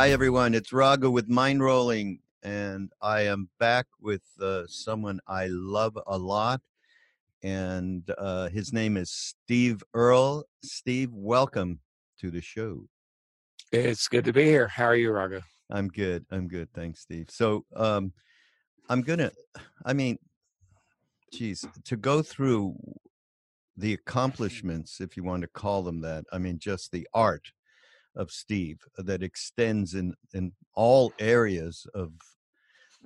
Hi, everyone. It's Raghu with Mindrolling, and I am back with uh, someone I love a lot, and uh, his name is Steve Earle. Steve, welcome to the show. It's good to be here. How are you, Raghu? I'm good. I'm good. Thanks, Steve. So, um, I'm gonna. I mean, geez, to go through the accomplishments, if you want to call them that. I mean, just the art of Steve that extends in in all areas of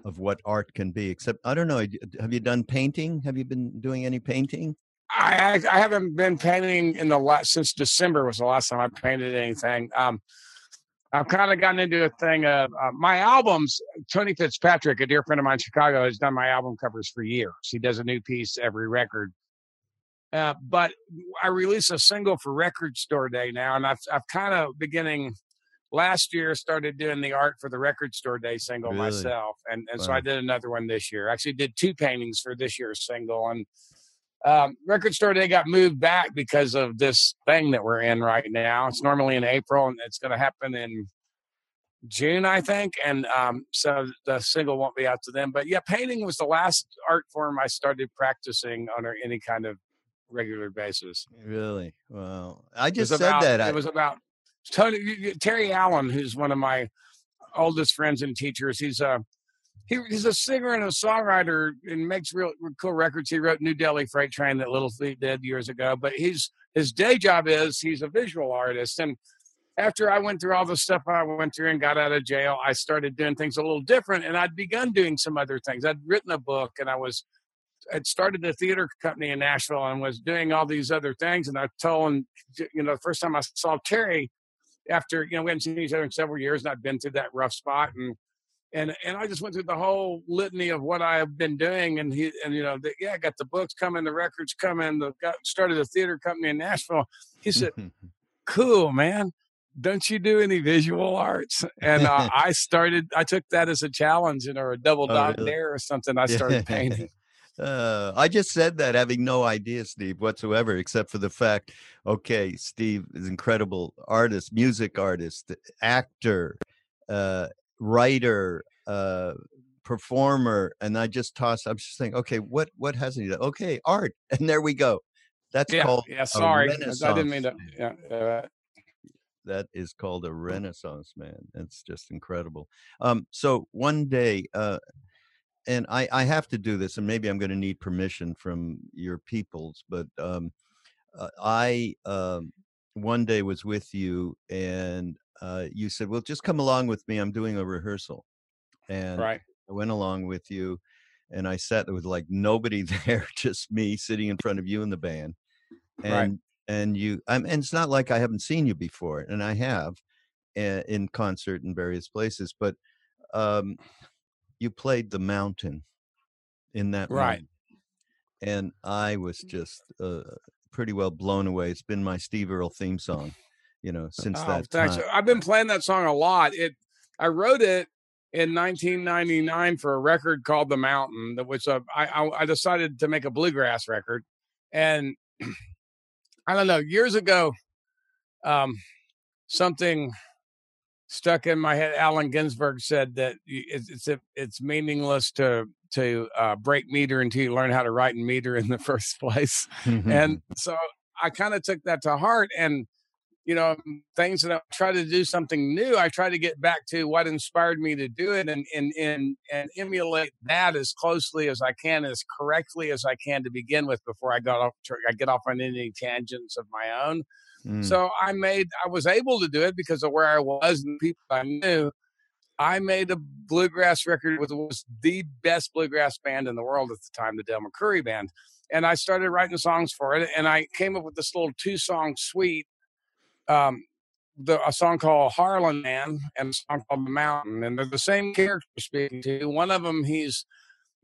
of what art can be. Except I don't know. Have you done painting? Have you been doing any painting? I I haven't been painting in the last since December was the last time I painted anything. Um, I've kind of gotten into a thing of uh, my albums. Tony Fitzpatrick, a dear friend of mine in Chicago, has done my album covers for years. He does a new piece every record. Uh, but I released a single for Record Store Day now, and I've I've kind of beginning last year started doing the art for the Record Store Day single really? myself, and and wow. so I did another one this year. Actually, did two paintings for this year's single, and um, Record Store Day got moved back because of this thing that we're in right now. It's normally in April, and it's going to happen in June, I think, and um, so the single won't be out to them. But yeah, painting was the last art form I started practicing under any kind of regular basis. Really? Well, I just said about, that. I, it was about Tony Terry Allen, who's one of my oldest friends and teachers. He's a he, he's a singer and a songwriter and makes real, cool records. He wrote New Delhi Freight Train that Little Feat did years ago. But he's his day job is he's a visual artist. And after I went through all the stuff I went through and got out of jail, I started doing things a little different. And I'd begun doing some other things. I'd written a book and I was had started a theater company in Nashville and was doing all these other things. And I told him, you know, the first time I saw Terry after, you know, we hadn't seen each other in several years and I'd been through that rough spot. And, and, and I just went through the whole litany of what I have been doing. And he, and, you know, the, yeah, I got the books coming, the records coming, the, got started a theater company in Nashville. He said, cool, man. Don't you do any visual arts? And uh, I started, I took that as a challenge, you know, or a double oh, dot really? dare or something. I started painting. Uh, I just said that having no idea, Steve, whatsoever, except for the fact, okay, Steve is incredible artist, music artist, actor, uh, writer, uh, performer, and I just tossed. I'm just saying, okay, what what hasn't he done? Okay, art, and there we go. That's yeah, called yeah. Sorry, I didn't mean to. Yeah, that is called a renaissance man. It's just incredible. Um, so one day, uh, and I, I have to do this, and maybe I'm going to need permission from your peoples, but um, uh, I um, one day was with you, and uh, you said, "Well, just come along with me. I'm doing a rehearsal," and right. I went along with you, and I sat there with like nobody there, just me sitting in front of you and the band, and right. and you, I'm, and it's not like I haven't seen you before, and I have uh, in concert in various places, but um, you played the mountain in that right moment. and i was just uh, pretty well blown away it's been my steve earle theme song you know since oh, that thanks. time i've been playing that song a lot it i wrote it in 1999 for a record called the mountain that was a I, I decided to make a bluegrass record and i don't know years ago um something stuck in my head. Allen Ginsberg said that it's it's, it's meaningless to to uh, break meter until you learn how to write in meter in the first place. and so I kind of took that to heart. And you know, things that I try to do something new, I try to get back to what inspired me to do it and and and and emulate that as closely as I can, as correctly as I can to begin with before I got off I get off on any tangents of my own. Mm. So I made, I was able to do it because of where I was and people I knew. I made a bluegrass record with was the best bluegrass band in the world at the time, the Del McCoury band. And I started writing songs for it. And I came up with this little two song suite. Um, the, a song called Harlan Man and a song called The Mountain. And they're the same character speaking to. One of them, he's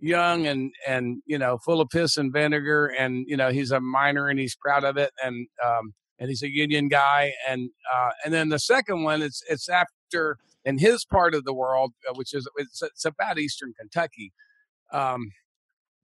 young and, and, you know, full of piss and vinegar. And, you know, he's a miner and he's proud of it. And, um, and he's a union guy. And uh, and then the second one, it's it's after in his part of the world, uh, which is it's, it's about Eastern Kentucky. Um,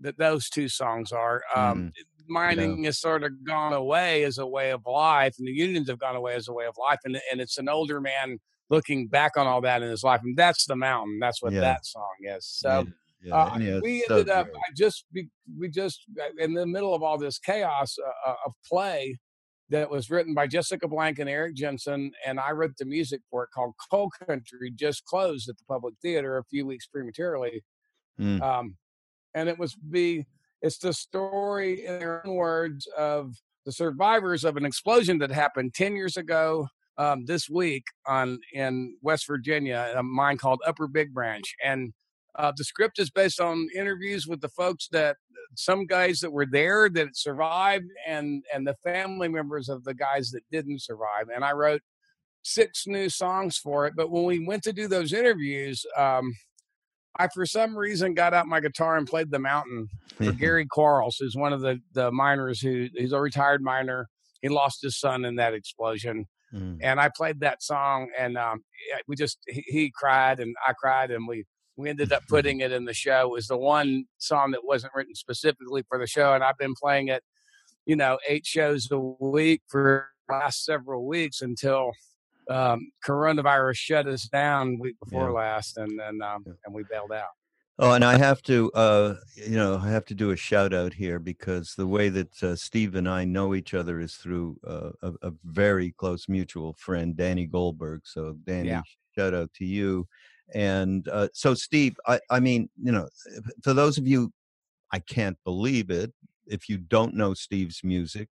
that those two songs are. Um, mm. Mining yeah. has sort of gone away as a way of life, and the unions have gone away as a way of life. And and it's an older man looking back on all that in his life, and that's the mountain. That's what Yeah. that song is. So. Yeah, Uh, yeah, we it's so ended up. I just we, we just uh, in the middle of all this chaos, uh, a play that was written by Jessica Blank and Eric Jensen, and I wrote the music for it called Coal Country. Just closed at the Public Theater a few weeks prematurely, Mm. um, and it was be it's the story in their own words of the survivors of an explosion that happened 10 years ago um, this week on in west virginia a mine called upper big branch and uh, the script is based on interviews with the folks that some guys that were there that survived and and the family members of the guys that didn't survive and i wrote six new songs for it but when we went to do those interviews um, I, for some reason, got out my guitar and played the mountain for Gary Quarles, who's one of the the miners who he's a retired miner. He lost his son in that explosion, Mm. and I played that song, and um, we just he, he cried and I cried, and we we ended up putting it in the show. It was the one song that wasn't written specifically for the show, and I've been playing it, you know, eight shows a week for the last several weeks until um, coronavirus shut us down week before Yeah. last, and then um, and we bailed out. Oh, and I have to, uh, you know, I have to do a shout out here because the way that uh, Steve and I know each other is through uh, a, a very close mutual friend, Danny Goldberg. So, Danny, Yeah. shout out to you. And uh, so, Steve, I, I mean, you know, for those of you, I can't believe it. If you don't know Steve's music,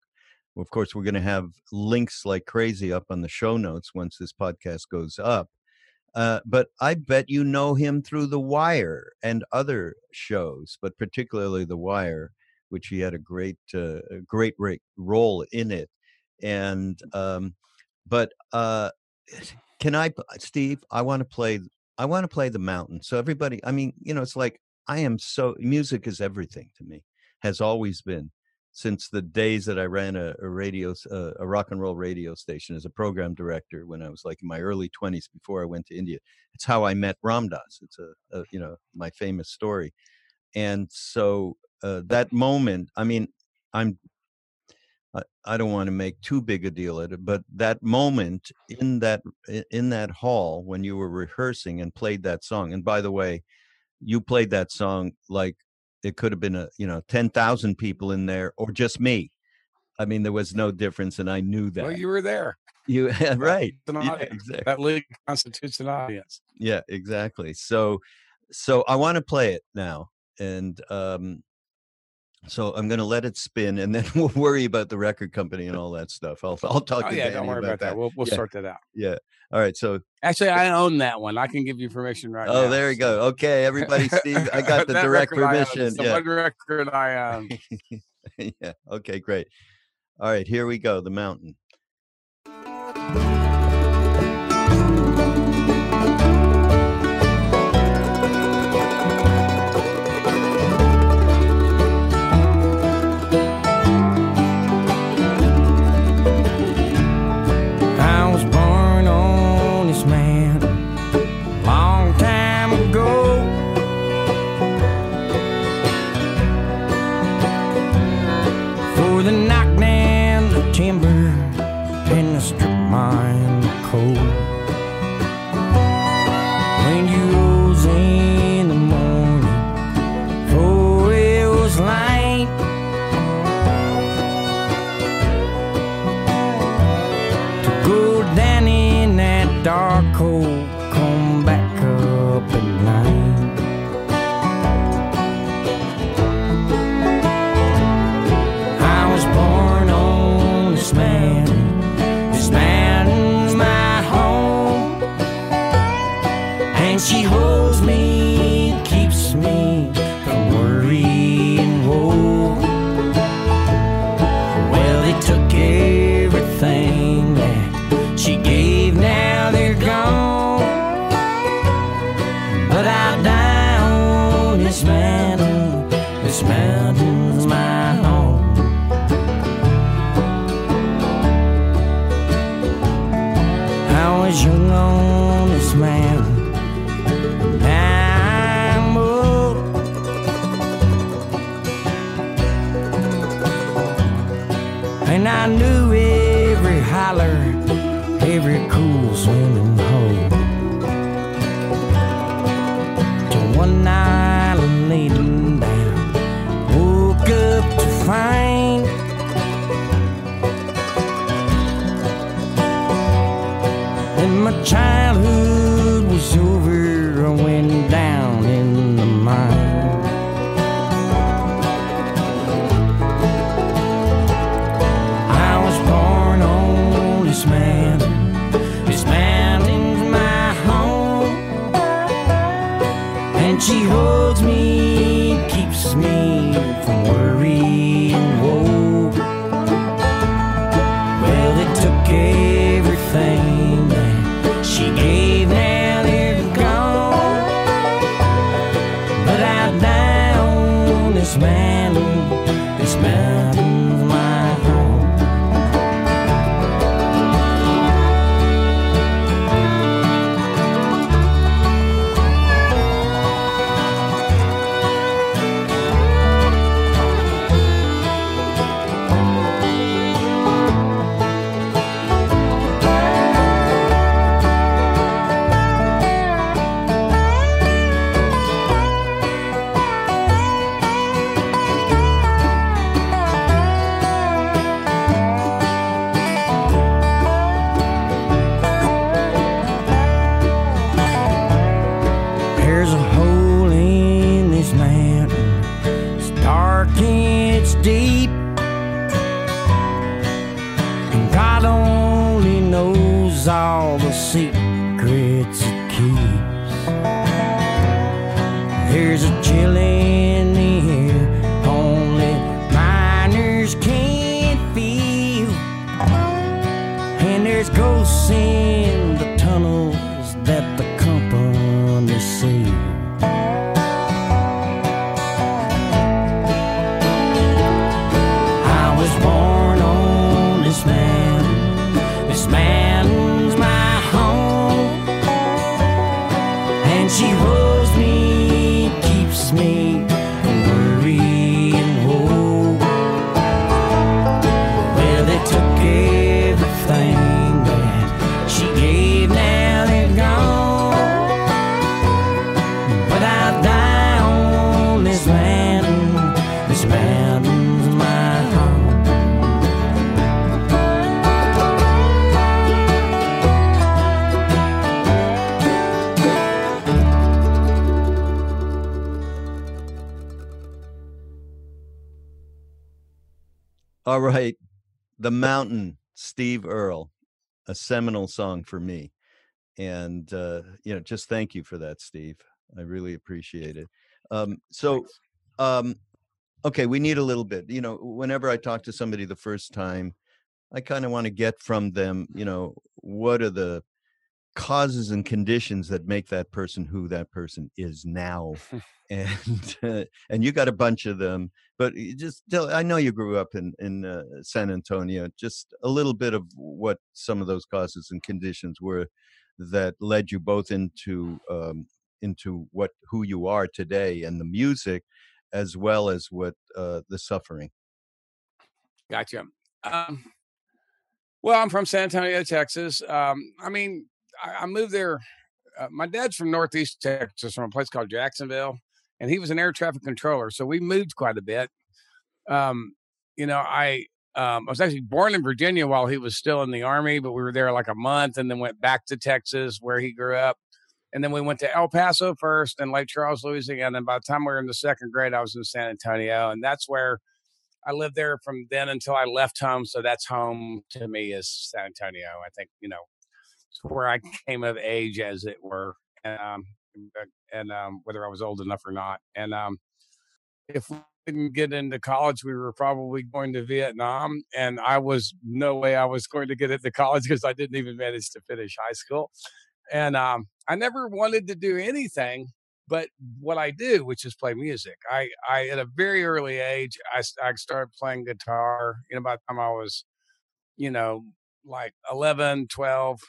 of course, we're going to have links like crazy up on the show notes once this podcast goes up. Uh, but I bet you know him through The Wire and other shows, but particularly The Wire, which he had a great, uh, great role in it. And, um, but uh, can I, Steve? I want to play. I want to play the mountain. So everybody, I mean, you know, it's like I am so music is everything to me. Has always been since the days that I ran a, a radio, uh, a rock and roll radio station as a program director when I was like in my early twenties before I went to India. It's how I met Ram Dass. It's a, a you know my famous story, and so uh, that moment. I mean, I'm. I, I don't want to make too big a deal at it, but that moment in that in that hall when you were rehearsing and played that song, and by the way, you played that song like it could have been a you know ten thousand people in there or just me. I mean, there was no difference, and I knew that. Well, you were there. you right? an Yeah, audience. exactly. That legally constitutes an audience. Yeah, exactly. So, so I want to play it now, and um, so I'm going to let it spin, and then we'll worry about the record company and all that stuff. I'll I'll talk Oh to yeah, Danny don't worry about that. We'll we'll Yeah. sort that out. Yeah. All right. So, Actually, I own that one. I can give you permission right oh, now. oh, there you go. Okay, everybody, Steve, I got the That direct record I own. permission. The Yeah. record I own. yeah. Okay, great. All right, here we go. The mountain. The Mountain, Steve Earle, a seminal song for me. And, uh, you know, just thank you for that, Steve. I really appreciate it. Um, so, um, okay, we need a little bit. You know, whenever I talk to somebody the first time, I kind of want to get from them, you know, what are the causes and conditions that make that person who that person is now and uh, and you got a bunch of them but just tell i know you grew up in in uh, san antonio just a little bit of what some of those causes and conditions were that led you both into um, into what who you are today and the music as well as what uh, the suffering Gotcha. Um, well, I'm from San Antonio, Texas. Um, I mean, I, I moved there. Uh, my dad's from Northeast Texas, from a place called Jacksonville, and he was an air traffic controller. So we moved quite a bit. Um, you know, I um, I was actually born in Virginia while he was still in the army, but we were there like a month, and then went back to Texas where he grew up. And then we went to El Paso first, and Lake Charles, Louisiana. And by the time we were in the second grade, I was in San Antonio, and that's where I lived there from then until I left home. So that's home to me is San Antonio. I think you know where I came of age, as it were, and, um, and um, whether I was old enough or not. And um, if we didn't get into college, we were probably going to Vietnam, and I was no way I was going to get into college because I didn't even manage to finish high school. And um, I never wanted to do anything but what I do, which is play music. I, I at a very early age, I, I started playing guitar. You know, by the time I was, you know, like 11, 12,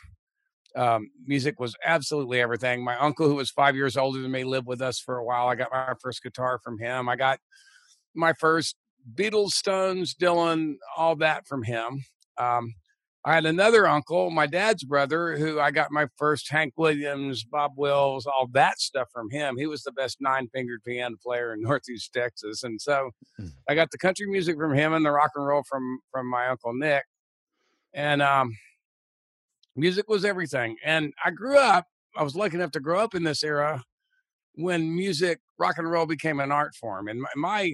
um, music was absolutely everything. My uncle, who was five years older than me, lived with us for a while. I got my first guitar from him. I got my first Beatles, Stones, Dylan, all that from him. Um, I had another uncle, my dad's brother, who I got my first Hank Williams, Bob Wills, all that stuff from him. He was the best nine fingered piano player in Northeast Texas. And so Mm. I got the country music from him and the rock and roll from from my uncle Nick. And um, music was everything. And I grew up, I was lucky enough to grow up in this era when music, rock and roll became an art form. And my my,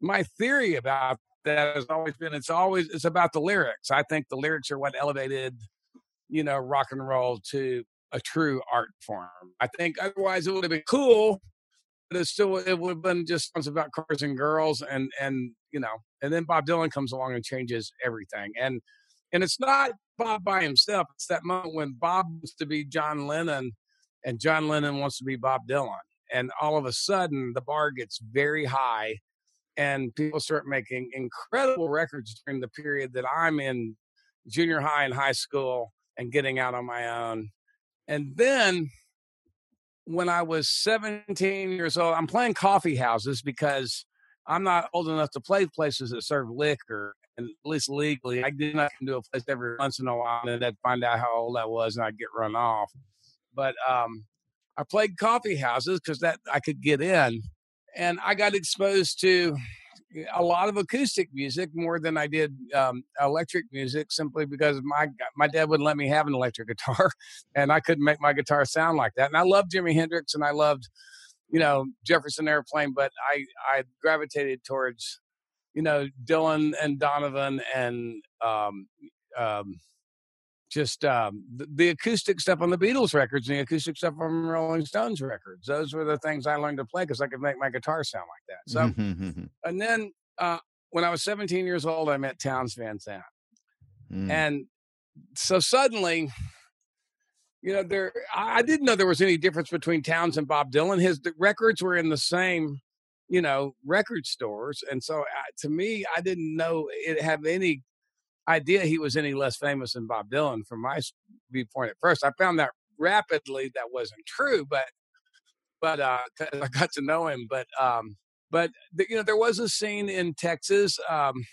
my theory about that has always been it's always it's about the lyrics. I think the lyrics are what elevated, you know, rock and roll to a true art form. I think otherwise it would have been cool but it still it would have been just songs about cars and girls and and you know and then bob dylan comes along and changes everything and and it's not bob by himself it's that moment when bob wants to be john lennon and john lennon wants to be bob dylan and all of a sudden the bar gets very high and people start making incredible records during the period that i'm in junior high and high school and getting out on my own and then when I was 17 years old, I'm playing coffee houses because I'm not old enough to play places that serve liquor, and at least legally. I did not do a place every once in a while, and I'd find out how old I was, and I'd get run off. But um, I played coffee houses because that I could get in, and I got exposed to a lot of acoustic music more than I did um, electric music, simply because my my dad wouldn't let me have an electric guitar, and I couldn't make my guitar sound like that. And I loved Jimi Hendrix, and I loved, you know, Jefferson Airplane, but I I gravitated towards, you know, Dylan and Donovan and um, um, just um, the, the, acoustic stuff on the Beatles records and the acoustic stuff on Rolling Stones records. Those were the things I learned to play because I could make my guitar sound like that. So, and then uh, when I was 17 years old, I met Townes Van Zandt, mm. and so suddenly, you know, there I didn't know there was any difference between Townes and Bob Dylan. His records were in the same, you know, record stores, and so to me, I didn't know it have any idea he was any less famous than Bob Dylan from my viewpoint at first. I found that rapidly that wasn't true, but but uh, I got to know him. But um, but the, you know there was a scene in Texas. Um,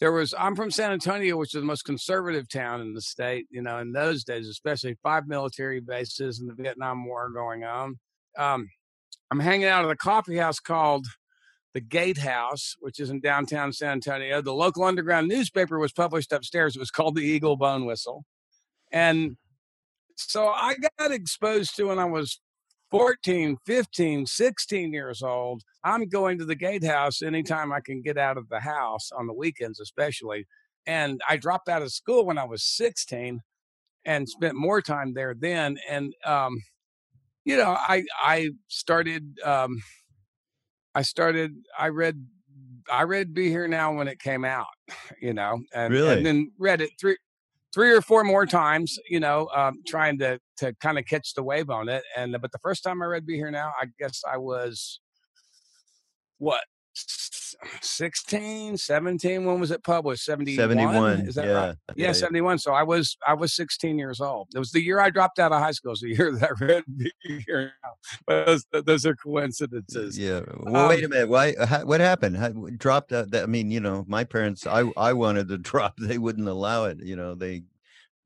there was I'm from San Antonio, which is the most conservative town in the state. You know, in those days, especially five military bases and the Vietnam War going on. Um, I'm hanging out at a coffee house called the Gatehouse, which is in downtown San Antonio. The local underground newspaper was published upstairs. It was called the Eagle Bone Whistle. And so I got exposed to when I was 14, 15, 16 years old. I'm going to the Gatehouse anytime I can get out of the house on the weekends, especially. And I dropped out of school when I was 16 and spent more time there then. And, um, you know, I, I started, um, I started. I read. I read "Be Here Now" when it came out. You know, and, really, and then read it three, three or four more times. You know, um, trying to to kind of catch the wave on it. And but the first time I read "Be Here Now," I guess I was what 16 17 when was it published? 71 71 is that yeah. right yeah, yeah, 71 so i was i was 16 years old. It was the year i dropped out of high school was the year that i read here now but those, those are coincidences. Yeah well um, wait a minute why how, what happened? How, dropped out i mean you know my parents i i wanted to drop they wouldn't allow it you know they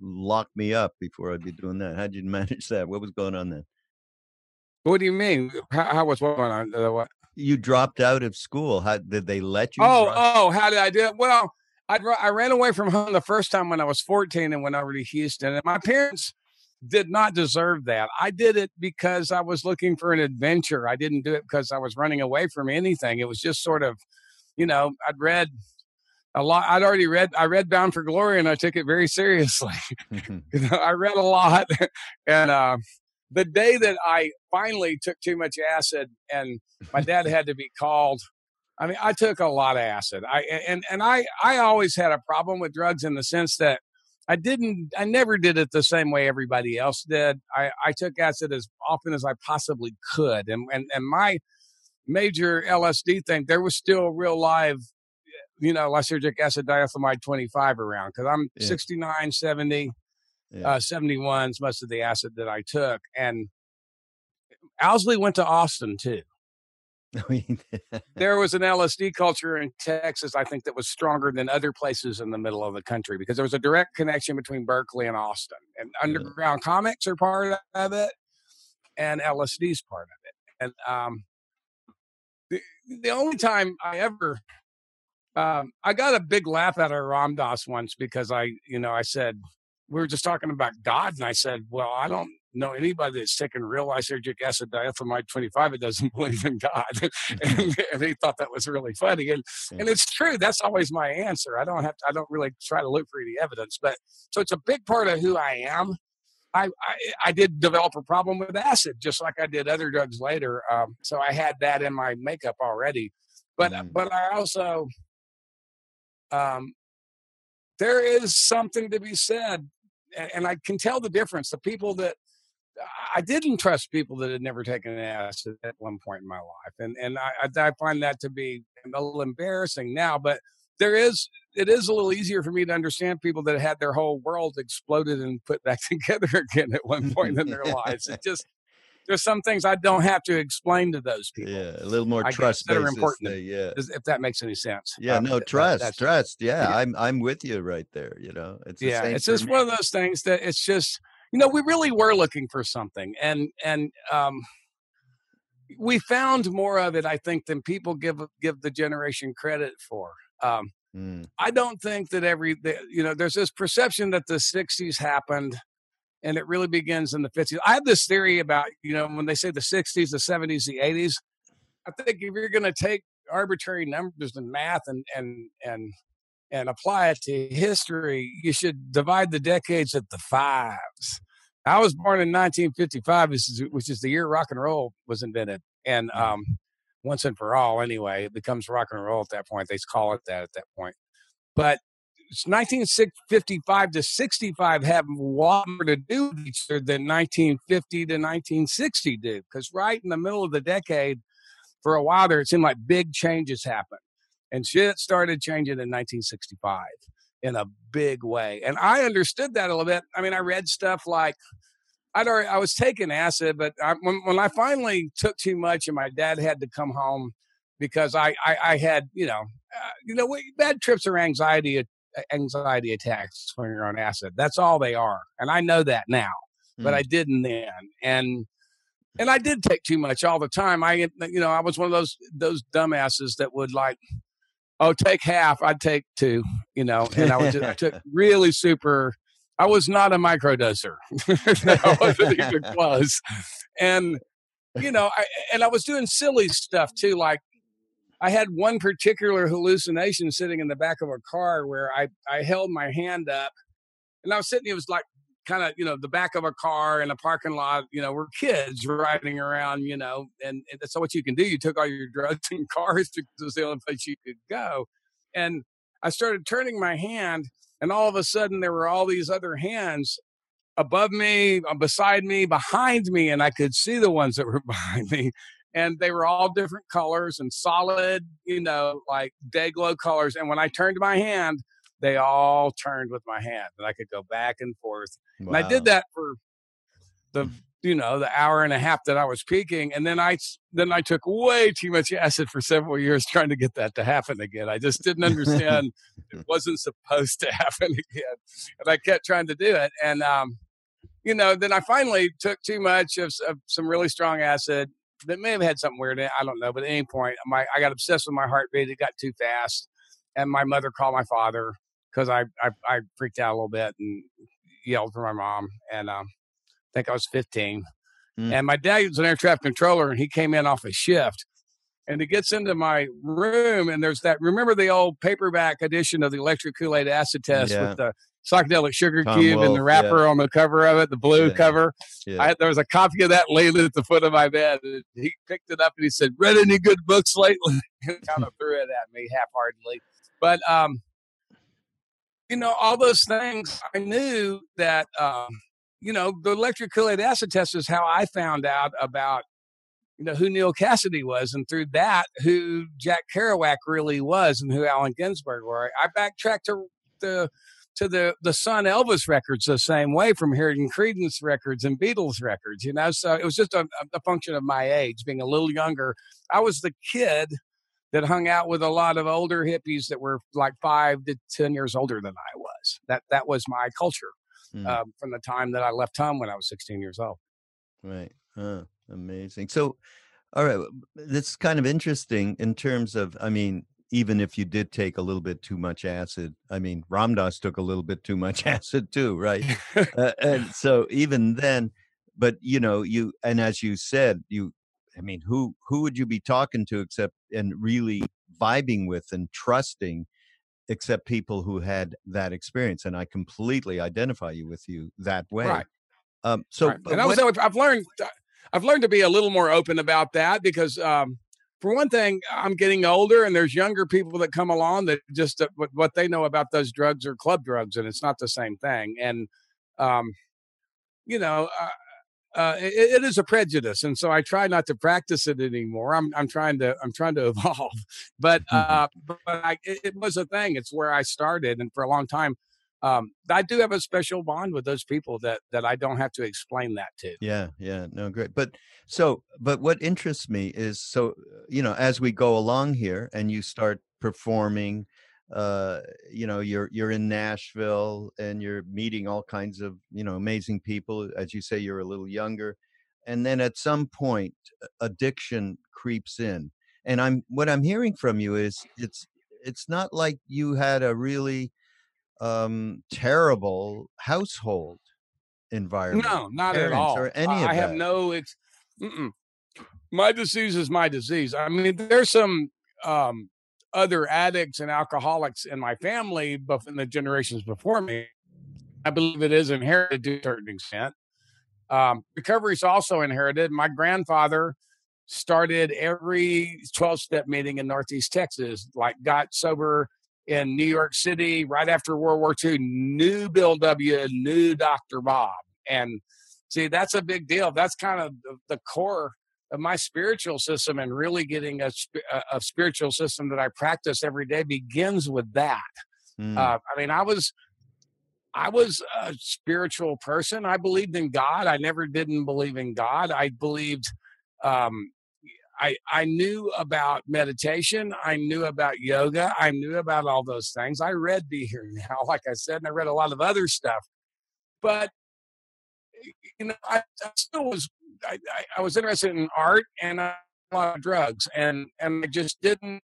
locked me up before i'd be doing that. How'd you manage that? What was going on then? What do you mean? How, how was what going on? Uh, what you dropped out of school. How did they let you? Oh, drop? oh, how did I do it? Well, I I ran away from home the first time when I was 14 and went over to Houston. And my parents did not deserve that. I did it because I was looking for an adventure. I didn't do it because I was running away from anything. It was just sort of, you know, I'd read a lot. I'd already read. I read Bound for Glory, and I took it very seriously. you know, I read a lot, and uh, the day that I finally took too much acid and my dad had to be called. I mean, I took a lot of acid. I and and I I always had a problem with drugs in the sense that I didn't I never did it the same way everybody else did. I I took acid as often as I possibly could. And and and my major LSD thing, there was still real live you know, lysergic acid diethylamide 25 around because I'm yeah. 69, 70 yeah. uh, 71's most of the acid that I took. And Owsley went to Austin too. there was an LSD culture in Texas, I think, that was stronger than other places in the middle of the country because there was a direct connection between Berkeley and Austin. And underground yeah. comics are part of it, and LSD's part of it. And um, the, the only time I ever um, I got a big laugh out of Ram Dass once because I, you know, I said, we were just talking about God, and I said, "Well, I don't know anybody that's taken real lysergic acid diethylamide 25 that doesn't believe in God." and, and, he thought that was really funny, and and it's true. That's always my answer. I don't have to. I don't really try to look for any evidence, but so it's a big part of who I am. I, I, I did develop a problem with acid, just like I did other drugs later. Um, so I had that in my makeup already, but Mm. but I also um, there is something to be said, and, and I can tell the difference. The people that I didn't trust people that had never taken an acid at one point in my life, and and I, I I find that to be a little embarrassing now. But there is it is a little easier for me to understand people that had their whole world exploded and put back together again at one point in their lives. It just there's some things I don't have to explain to those people. Yeah, a little more I trust that are important yeah. If that makes any sense. Yeah, Um, no th- that- trust, trust. Yeah, yeah. I'm I'm with you right there. You know, it's the yeah it's just me. one of those things that it's just you know we really were looking for something and and um we found more of it i think than people give give the generation credit for um Mm, i don't think that every the, you know there's this perception that the 60s happened and it really begins in the 50s i have this theory about you know when they say the 60s the 70s the 80s i think if you're going to take arbitrary numbers and math and and and and apply it to history, you should divide the decades at the fives. I was born in 1955, which is, the year rock and roll was invented. And um, once and for all, anyway, it becomes rock and roll at that point. They call it that at that point. But it's 1955 to 65 have a lot more to do with each other than 1950 to 1960 did. Because right in the middle of the decade, for a while there, it seemed like big changes happened. And shit started changing in 1965 in a big way. And I understood that a little bit. I mean, I read stuff like, I'd already, I was taking acid, but I, when, when I finally took too much and my dad had to come home because I, I, I had, you know, uh, you know, bad trips or anxiety, anxiety attacks when you're on acid. That's all they are. And I know that now, but Mm. I didn't then. And, and I did take too much all the time. I, you know, I was one of those, those dumbasses that would like, oh, take half. I'd take two, you know, and I was just, I took really super, I was not a microdoser. I wasn't even close. And, you know, I, and I was doing silly stuff too. Like I had one particular hallucination sitting in the back of a car where I, I held my hand up and I was sitting, it was like kind of, you know, the back of a car in a parking lot, you know, we're kids riding around, you know, and, and what you can do, you took all your drugs in cars because it was the only place you could go. And I started turning my hand and all of a sudden there were all these other hands above me, uh, beside me, behind me, and I could see the ones that were behind me. And they were all different colors and solid, you know, like day glow colors. And when I turned my hand, they all turned with my hand, and I could go back and forth. And I did that for the you know the hour and a half that I was peaking, and then I then I took way too much acid for several years trying to get that to happen again. I just didn't understand it wasn't supposed to happen again, and I kept trying to do it. And um, you know, then I finally took too much of, of some really strong acid that may have had something weird in it. I don't know, but at any point, my I got obsessed with my heartbeat. It got too fast, and my mother called my father because I, I I freaked out a little bit and yelled for my mom. And um, I think I was 15. Mm. And my dad was an air traffic controller, and he came in off a shift. And he gets into my room, and there's that. Remember the old paperback edition of the electric Kool Aid acid test Yeah. with the psychedelic sugar Tom cube and Wolfe, the yeah. wrapper on the cover of it, the blue Yeah. cover. Yeah. I, there was a copy of that laid at the foot of my bed. and He picked it up and he said, "Read any good books lately?" and kind of threw it at me half-heartedly. But um, you know, all those things I knew that um, you know, the electric acid test is how I found out about you know who Neal Cassady was, and through that, who Jack Kerouac really was, and who Allen Ginsberg were. I backtracked to the to the the Sun Elvis records the same way from hearing Creedence records and Beatles records. You know, so it was just a, a function of my age, being a little younger. I was the kid that hung out with a lot of older hippies that were like five to ten years older than I was. That that was my culture Mm. um, from the time that I left home when I was 16 years old. Right. Huh. Amazing. So, all right, that's kind of interesting in terms of, I mean, even if you did take a little bit too much acid, I mean, Ram Dass took a little bit too much acid too, right? uh, and so even then, but you know, you and as you said, you, I mean, who who would you be talking to except and really vibing with and trusting, except people who had that experience? And I completely identify you with you that way. Right. Um, so, Right. and what- also, I've learned I've learned to be a little more open about that because, um, for one thing, I'm getting older, and there's younger people that come along that just uh, what, what they know about those drugs are club drugs, and it's not the same thing. And um, you know, uh, uh, it, it is a prejudice, and so I try not to practice it anymore. I'm I'm trying to I'm trying to evolve, but Mhm. uh, but I, it, it was a thing. It's where I started, and for a long time. Um, I do have a special bond with those people that that I don't have to explain that to. Yeah, yeah, no, great. But so, but what interests me is so, you know, as we go along here and you start performing, uh, you know, you're you're in Nashville and you're meeting all kinds of, you know, amazing people. As you say, you're a little younger, and then at some point, addiction creeps in. And I'm what I'm hearing from you is it's it's not like you had a really um terrible household environment No, not at all. or any I of I have that. no. It's mm-mm. my disease is my disease. I mean, there's some um, other addicts and alcoholics in my family, but in the generations before me, I believe it is inherited to a certain extent. Um, recovery is also inherited. My grandfather started every 12 step meeting in Northeast Texas, like got sober in New York City right after World War II, knew Bill W., knew Dr. Bob. And see, that's a big deal. That's kind of the, core of my spiritual system and really getting a, a, a spiritual system that I practice every day begins with that. Mm, Uh, I mean, I was I was a spiritual person. I believed in God. I never didn't believe in God. I believed um I I knew about meditation. I knew about yoga. I knew about all those things. I read Be Here Now, like I said, and I read a lot of other stuff. But you know, I, I still was I, I, was interested in art and a lot of drugs, and and I just didn't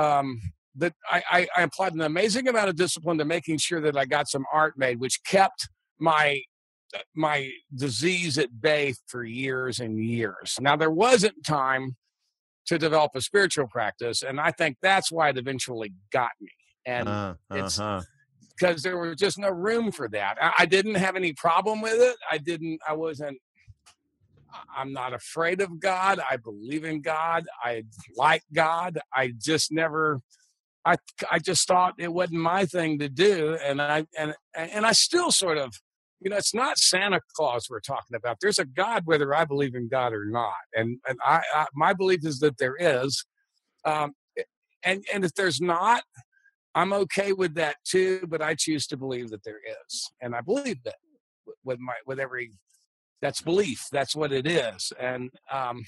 um that I, I, I applied an amazing amount of discipline to making sure that I got some art made, which kept my my disease at bay for years and years. Now there wasn't time to develop a spiritual practice, and I think that's why it eventually got me. And uh, it's- uh-huh. because there was just no room for that. I, I didn't have any problem with it. I didn't. I wasn't. I'm not afraid of God. I believe in God. I like God. I just never. I I just thought it wasn't my thing to do, and I and and I still sort of. You know, it's not Santa Claus we're talking about. There's a God, whether I believe in God or not, and and I, I my belief is that there is, um, and and if there's not, I'm okay with that too, but I choose to believe that there is, and I believe that with my with every that's belief. That's what it is, and um,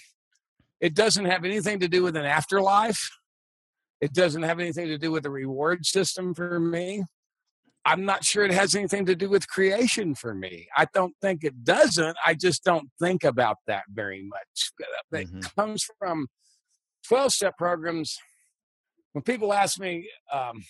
it doesn't have anything to do with an afterlife. It doesn't have anything to do with a reward system for me. I'm not sure it has anything to do with creation for me. I don't think it doesn't. I just don't think about that very much. That Mhm. comes from 12 step programs. When people ask me, um,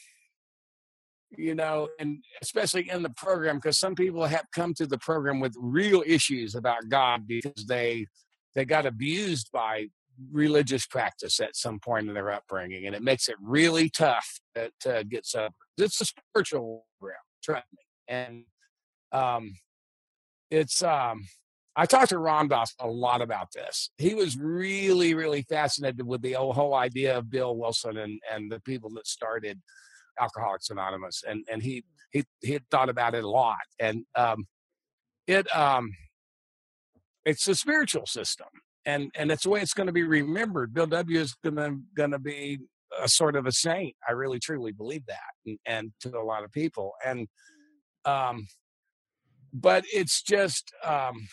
you know, and especially in the program, because some people have come to the program with real issues about God because they they got abused by religious practice at some point in their upbringing, and it makes it really tough to, to get sober. It's a spiritual program, trust me, and um, it's um. I talked to Ram Dass a lot about this. He was really, really fascinated with the whole, whole idea of Bill Wilson and, and the people that started Alcoholics Anonymous, and and he he he had thought about it a lot, and um, it um, it's a spiritual system, and and it's the way it's going to be remembered. Bill W is going to going to be a sort of a saint. I really truly believe that, and, and to a lot of people, and um, but it's just um,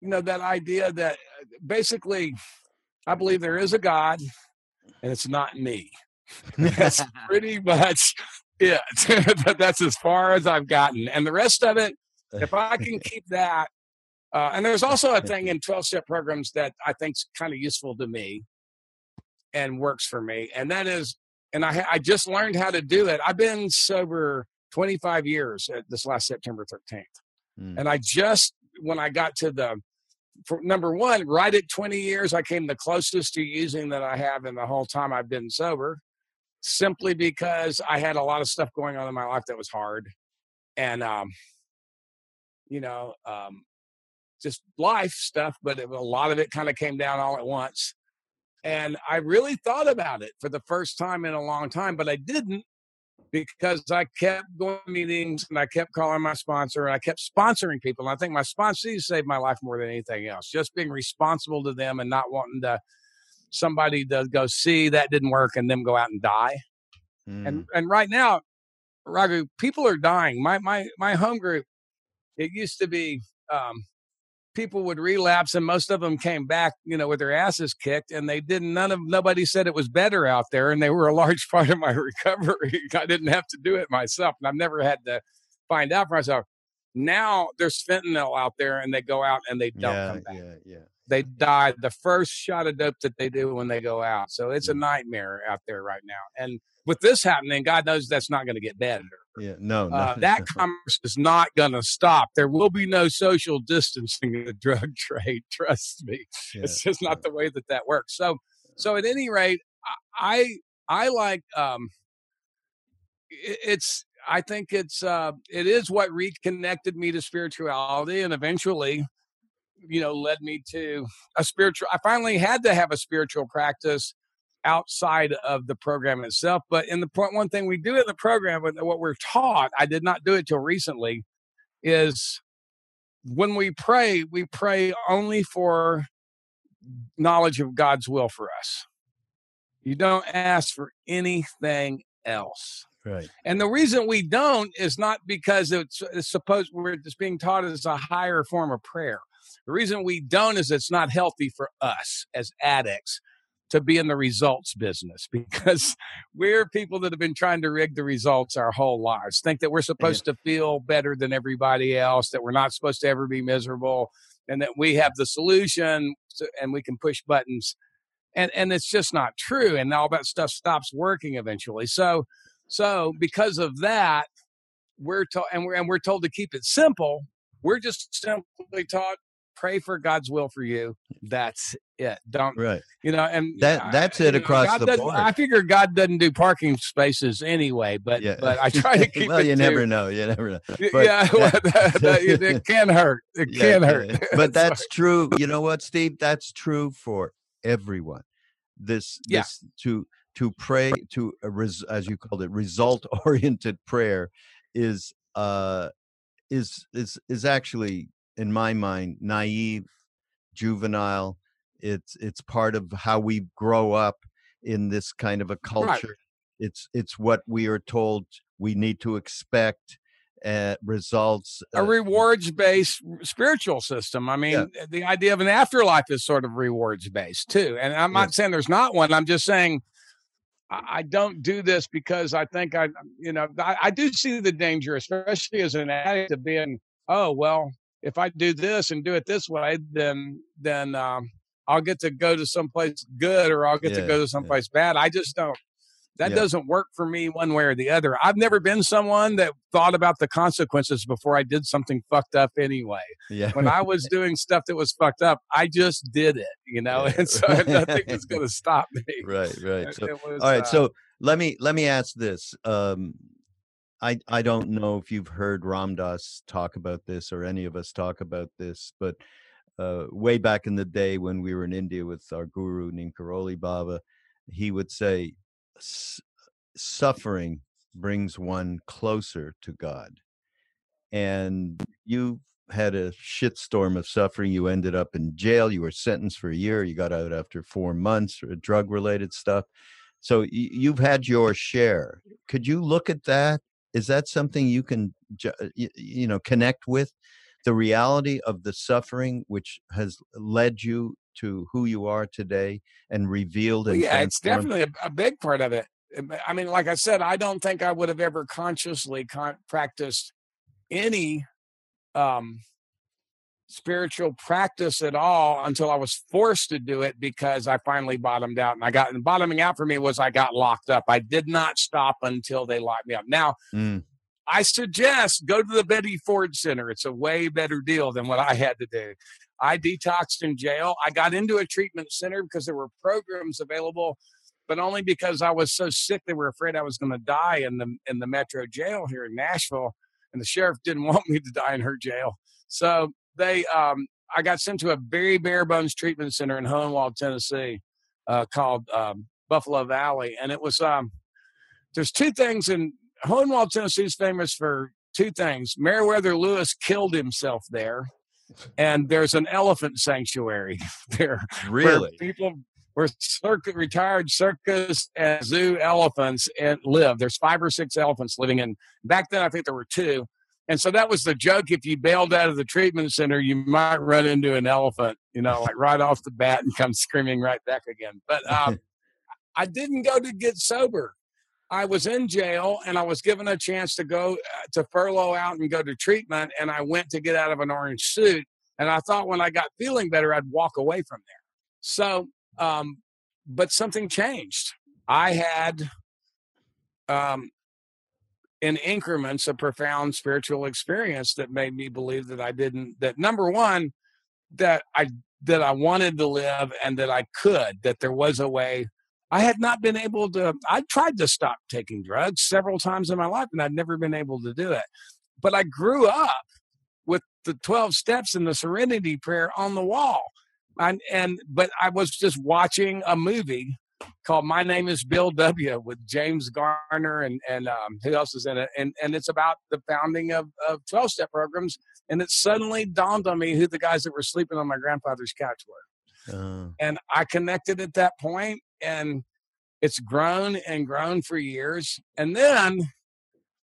you know that idea that uh, basically I believe there is a God, and it's not me. That's pretty much it. But That's as far as I've gotten. And the rest of it, if I can keep that, uh, and there's also a thing in 12 step programs that I think's kind of useful to me and works for me. And that is, and I, I just learned how to do it. I've been sober 25 years at this last September 13th. Mm. And I just, when I got to the, for number one, right at 20 years, I came the closest to using that I have in the whole time I've been sober, simply because I had a lot of stuff going on in my life that was hard. And, um, you know, um, just life stuff, but it, a lot of it kind of came down all at once. And I really thought about it for the first time in a long time, but I didn't because I kept going to meetings and I kept calling my sponsor and I kept sponsoring people. And I think my sponsors saved my life more than anything else. Just being responsible to them and not wanting to somebody to go see that didn't work and them go out and die. Mm. And and right now, Raghu, people are dying. My my my home group, it used to be um, people would relapse and most of them came back you know with their asses kicked and they didn't none of nobody said it was better out there and they were a large part of my recovery. I didn't have to do it myself and i've never had to find out for myself. Now there's fentanyl out there and they go out and they don't yeah, come back. yeah, yeah. they die the first shot of dope that they do when they go out. So it's a Mm. nightmare out there right now. And with this happening god knows that's not going to get better Yeah, no, no. uh, that commerce is not going to stop. There will be no social distancing in the drug trade. Trust me, yeah, it's just not the way that that works. So, so at any rate, I I like um, it's I think it's uh, it is what reconnected me to spirituality, and eventually, you know, led me to a spiritual. I finally had to have a spiritual practice outside of the program itself. But in the point, one thing we do in the program, what we're taught, I did not do it till recently, is when we pray, we pray only for knowledge of God's will for us. You don't ask for anything else. right. And the reason we don't is not because it's, it's supposed we're just being taught as a higher form of prayer. The reason we don't is it's not healthy for us as addicts to be in the results business because we're people that have been trying to rig the results our whole lives. Think that we're supposed to feel better than everybody else, that we're not supposed to ever be miserable, and that we have the solution to, and we can push buttons. And and it's just not true. And all that stuff stops working eventually. So so because of that, we're told and we're and we're told to keep it simple. We're just simply taught pray for God's will for you. That's it. Don't Right. you know? And That- that's you it across God the board. I figure God doesn't do parking spaces anyway, but Yeah. but I try to keep well, you never know. You never know. But yeah, that- that- that- it can hurt. It Yeah, can hurt. yeah. But that's true. You know what, Steve? That's true for everyone. This, Yeah. this to to pray to a res, as you called it, result oriented prayer is uh is is is actually in my mind naive, juvenile. It's it's part of how we grow up in this kind of a culture. It's it's what we are told we need to expect. Uh, results. a uh, rewards based spiritual system. I mean, Yeah. the idea of an afterlife is sort of rewards based too. And I'm Yeah. not saying there's not one. I'm just saying I I don't do this because I think I, you know, I, I do see the danger, especially as an addict, of being, oh well, if I do this and do it this way, then then um, I'll get to go to someplace good or I'll get to go to someplace bad. I just don't. That Yeah. doesn't work for me one way or the other. I've never been someone that thought about the consequences before I did something fucked up anyway. yeah. When I was doing stuff that was fucked up, I just did it, you know, Yeah, and so nothing was going to stop me. right right so was, all right uh, so let me let me ask this um i i don't know if you've heard Ram Dass talk about this or any of us talk about this but uh way back in the day when we were in india with our guru Neem Karoli Baba he would say suffering brings one closer to god and you had a shitstorm of suffering. You ended up in jail. You were sentenced for a year. You got out after four months for drug related stuff. So you've had your share. Could you look at that? Is that something you can, you know, connect with the reality of the suffering which has led you to who you are today and revealed Well, yeah, it's definitely a, a big part of it. Um, I mean, like I said, I don't think I would have ever consciously con- practiced any um, spiritual practice at all until I was forced to do it because I finally bottomed out. And I got, and bottoming out for me was I got locked up. I did not stop until they locked me up. Now, Mm, I suggest go to the Betty Ford Center. It's a way better deal than what I had to do. I detoxed in jail. I got into a treatment center because there were programs available, but only because I was so sick they were afraid I was going to die in the in the Metro jail here in Nashville, and the sheriff didn't want me to die in her jail. So they, um, I got sent to a very bare bones treatment center in Hohenwald, Tennessee, uh, called um, Buffalo Valley, and it was um, there's two things in Hohenwald, Tennessee is famous for two things. Meriwether Lewis killed himself there, and there's an elephant sanctuary there. Really? people where circuit retired circus and zoo elephants and live. There's five or six elephants living in. Back then, I think there were two. And so that was the joke. If you bailed out of the treatment center, you might run into an elephant, you know, like right off the bat and come screaming right back again. But um, I didn't go to get sober. I was in jail and I was given a chance to go uh, to furlough out and go to treatment. And I went to get out of an orange suit. And I thought when I got feeling better, I'd walk away from there. So, um, but something changed. I had, um, in increments, a profound spiritual experience that made me believe that I didn't, that number one, that I, that I wanted to live and that I could, that there was a way I had not been able to, I tried to stop taking drugs several times in my life and I'd never been able to do it. But I grew up with the 12 steps and the serenity prayer on the wall. And, and but I was just watching a movie called My Name is Bill W with James Garner and, and um, who else is in it? And, and it's about the founding of, of 12 step programs. And it suddenly dawned on me who the guys that were sleeping on my grandfather's couch were. Uh. And I connected at that point and it's grown and grown for years. And then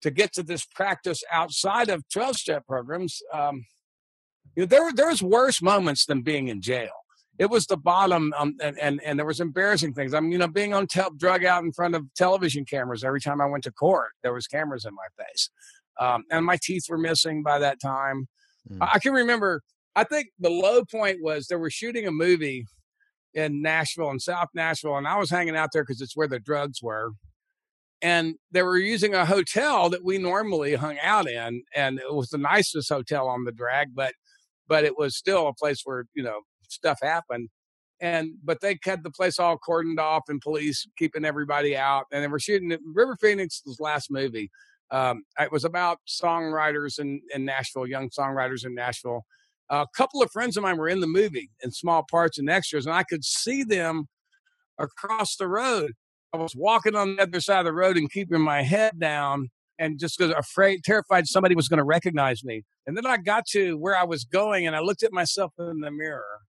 to get to this practice outside of 12 step programs, um, you know, there, there's worse moments than being in jail. It was the bottom, um, and, and and there was embarrassing things. I'm, you know, being on tel- drug out in front of television cameras every time I went to court. There was cameras in my face, um, and my teeth were missing by that time. Mm. I, I can remember. I think the low point was they were shooting a movie in Nashville and South Nashville, and I was hanging out there because it's where the drugs were. And they were using a hotel that we normally hung out in, and it was the nicest hotel on the drag, but but it was still a place where you know stuff happened. And but they had the place all cordoned off and police keeping everybody out, and they were shooting River Phoenix's last movie. Um, it was about songwriters in, in Nashville, young songwriters in Nashville a couple of friends of mine were in the movie in small parts and extras, and I could see them across the road. I was walking on the other side of the road and keeping my head down and just afraid, terrified somebody was going to recognize me. And then I got to where I was going and I looked at myself in the mirror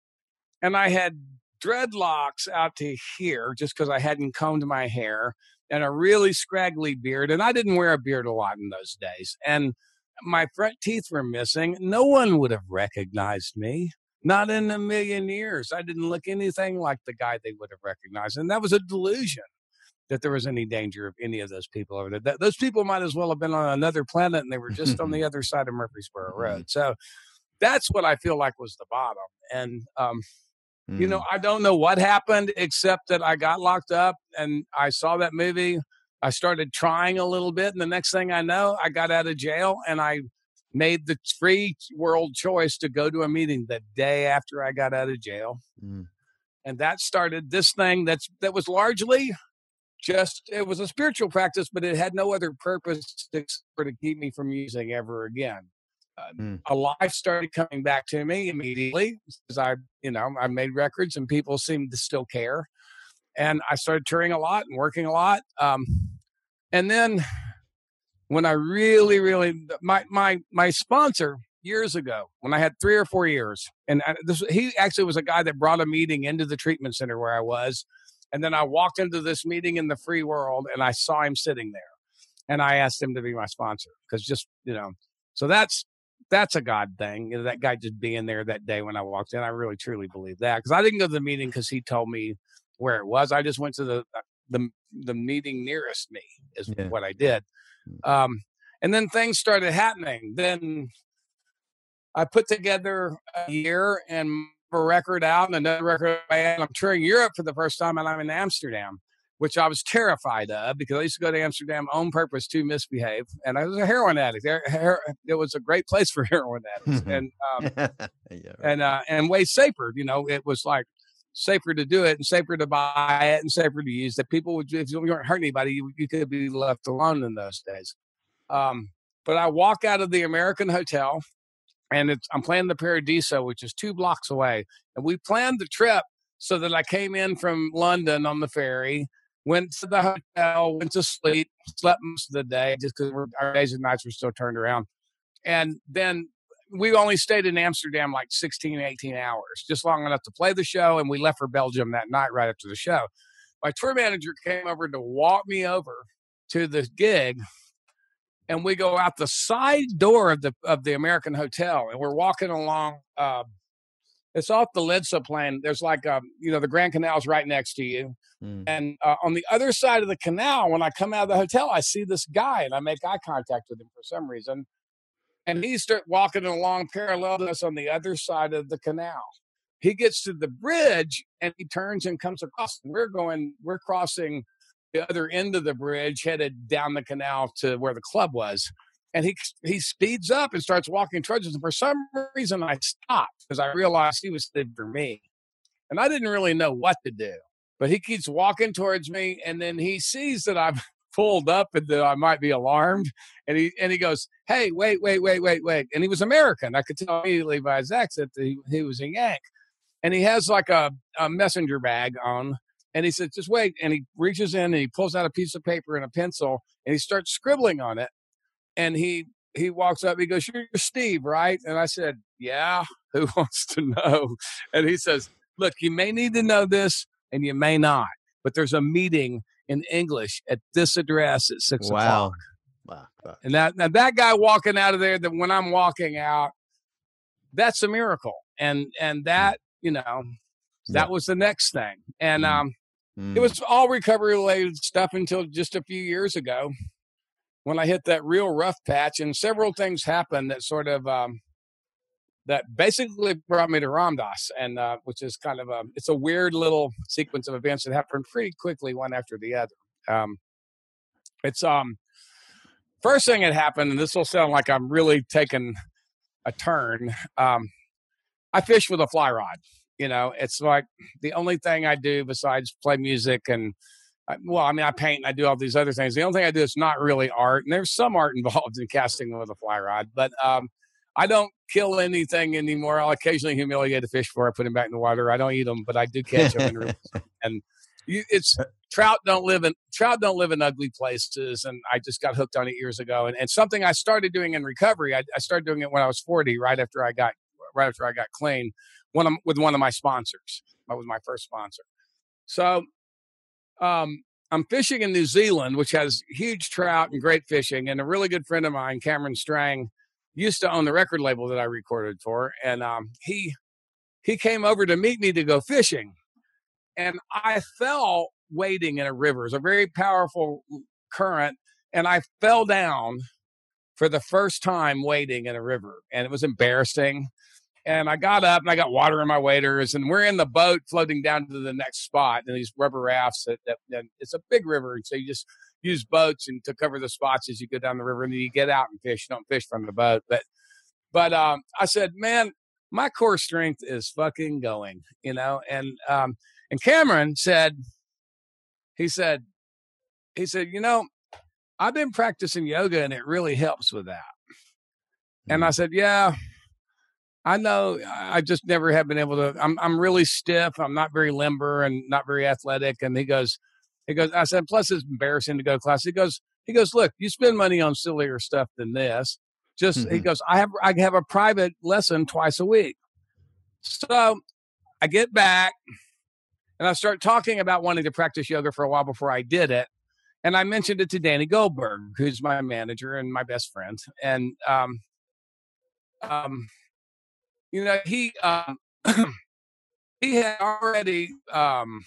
and I had dreadlocks out to here just because I hadn't combed my hair and a really scraggly beard. And I didn't wear a beard a lot in those days. And my front teeth were missing. No one would have recognized me. Not in a million years. I didn't look anything like the guy they would have recognized. And that was a delusion that there was any danger of any of those people over there. That, those people might as well have been on another planet and they were just on the other side of Murfreesboro mm-hmm. Road. So that's what I feel like was the bottom. And, um, mm. you know, mm. I don't know what happened except that I got locked up and I saw that movie I started trying a little bit, and the next thing I know, I got out of jail and I made the free world choice to go to a meeting the day after I got out of jail. Mm. And that started this thing that's that was largely just it was a spiritual practice, but it had no other purpose to, to keep me from using ever again. Uh, mm. A life started coming back to me immediately because I, you know, I made records and people seemed to still care, and I started touring a lot and working a lot. Um, and then when I really, really, my my my sponsor years ago, when I had three or four years, and I, this, he actually was a guy that brought a meeting into the treatment center where I was, and then I walked into this meeting in the free world, and I saw him sitting there, and I asked him to be my sponsor because just you know, so that's that's a God thing. You know, that guy just being there that day when I walked in, I really truly believe that because I didn't go to the meeting because he told me where it was. I just went to the uh, the the meeting nearest me is yeah. what I did. Mm. Um, and then things started happening. Then I put together a year and a record out and another record and I'm touring Europe for the first time and I'm in Amsterdam, which I was terrified of because I used to go to Amsterdam on purpose to misbehave. And I was a heroin addict. It was a great place for heroin addicts and um, yeah, right. and uh, and way safer. You know, it was like safer to do it and safer to buy it and safer to use that people would if you weren't hurting anybody you, you could be left alone in those days um, but i walk out of the american hotel and it's I'm playing the Paradiso, which is two blocks away. And we planned the trip so that I came in from London on the ferry, went to the hotel, went to sleep, slept most of the day just because our days and nights were still turned around. And then we only stayed in Amsterdam like 16, 18 hours, just long enough to play the show. And we left for Belgium that night right after the show. My tour manager came over to walk me over to the gig and we go out the side door of the of the American Hotel, and we're walking along. Uh, it's off the Leidseplein. There's like um, you know, the Grand Canal's right next to you, mm. and uh, on the other side of the canal, when I come out of the hotel, I see this guy, and I make eye contact with him for some reason, and he start walking along parallel to us on the other side of the canal. He gets to the bridge and he turns and comes across. We're going, we're crossing the other end of the bridge, headed down the canal to where the club was. And he he speeds up and starts walking towards us. And for some reason, I stopped because I realized he was stood for me, and I didn't really know what to do. But he keeps walking towards me, and then he sees that I've pulled up and that I might be alarmed, and he and he goes, "Hey, wait, wait, wait, wait, wait!" And he was American. I could tell immediately by his accent that he, he was a Yank, and he has like a, a messenger bag on and he said, just wait. And he reaches in and he pulls out a piece of paper and a pencil and he starts scribbling on it. And he he walks up, he goes, You're Steve, right? And I said, Yeah, who wants to know? And he says, Look, you may need to know this and you may not, but there's a meeting in English at this address at six wow. o'clock. Wow. And that now that guy walking out of there, that when I'm walking out, that's a miracle. And and hmm. that, you know, that yeah. was the next thing. And mm. um Mm. It was all recovery related stuff until just a few years ago when I hit that real rough patch, and several things happened that sort of um, that basically brought me to Ram Dass, and uh, which is kind of a it's a weird little sequence of events that happened pretty quickly, one after the other. Um, it's um first thing that happened, and this will sound like I'm really taking a turn. Um, I fish with a fly rod you know it's like the only thing i do besides play music and well i mean i paint and i do all these other things. The only thing i do is not really art and there's some art involved in casting with a fly rod but um, i don't kill anything anymore. I'll occasionally humiliate a fish before i put him back in the water. I don't eat them but i do catch them and, and you, it's trout don't live in trout don't live in ugly places and i just got hooked on it years ago. And, and something i started doing in recovery I, I started doing it when i was 40 right after i got right after i got clean one of, with one of my sponsors. That was my first sponsor. So um, I'm fishing in New Zealand, which has huge trout and great fishing. And a really good friend of mine, Cameron Strang, used to own the record label that I recorded for, and um, he he came over to meet me to go fishing, and I fell wading in a river. It's a very powerful current, and I fell down for the first time wading in a river, and it was embarrassing. And I got up and I got water in my waders, and we're in the boat floating down to the next spot. And these rubber rafts that, that, that it's a big river, and so you just use boats and to cover the spots as you go down the river, and then you get out and fish. You don't fish from the boat, but but um, I said, man, my core strength is fucking going, you know. And um, and Cameron said, he said, he said, you know, I've been practicing yoga and it really helps with that. And I mm. said, yeah, I know I just never have been able to. I'm I'm really stiff. I'm not very limber and not very athletic. And he goes, he goes. I said, plus it's embarrassing to go to class. He goes, he goes, look, you spend money on sillier stuff than this. Just mm-hmm. he goes, I have I have a private lesson twice a week. So I get back and I start talking about wanting to practice yoga for a while before I did it. And I mentioned it to Danny Goldberg, who's my manager and my best friend. And um, um, you know, he um, he had already um,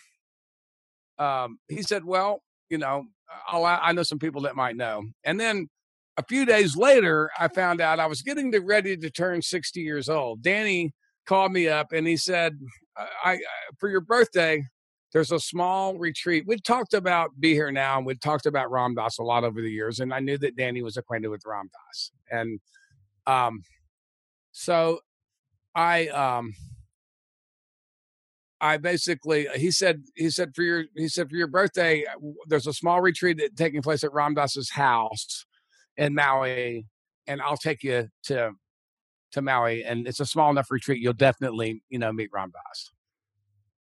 um, he said, "Well, you know, I'll, I know some people that might know." And then a few days later, I found out I was getting to, ready to turn 60 years old. Danny called me up and he said, I, I for your birthday, there's a small retreat. We'd talked about Be Here Now and we'd talked about Ram Dass a lot over the years. And I knew that Danny was acquainted with Ram Dass. And um, so I um I basically he said he said for your he said for your birthday uh, there's a small retreat that, taking place at Ram Dass's house in Maui and I'll take you to to Maui, and it's a small enough retreat. You'll definitely, you know, meet Ram Dass."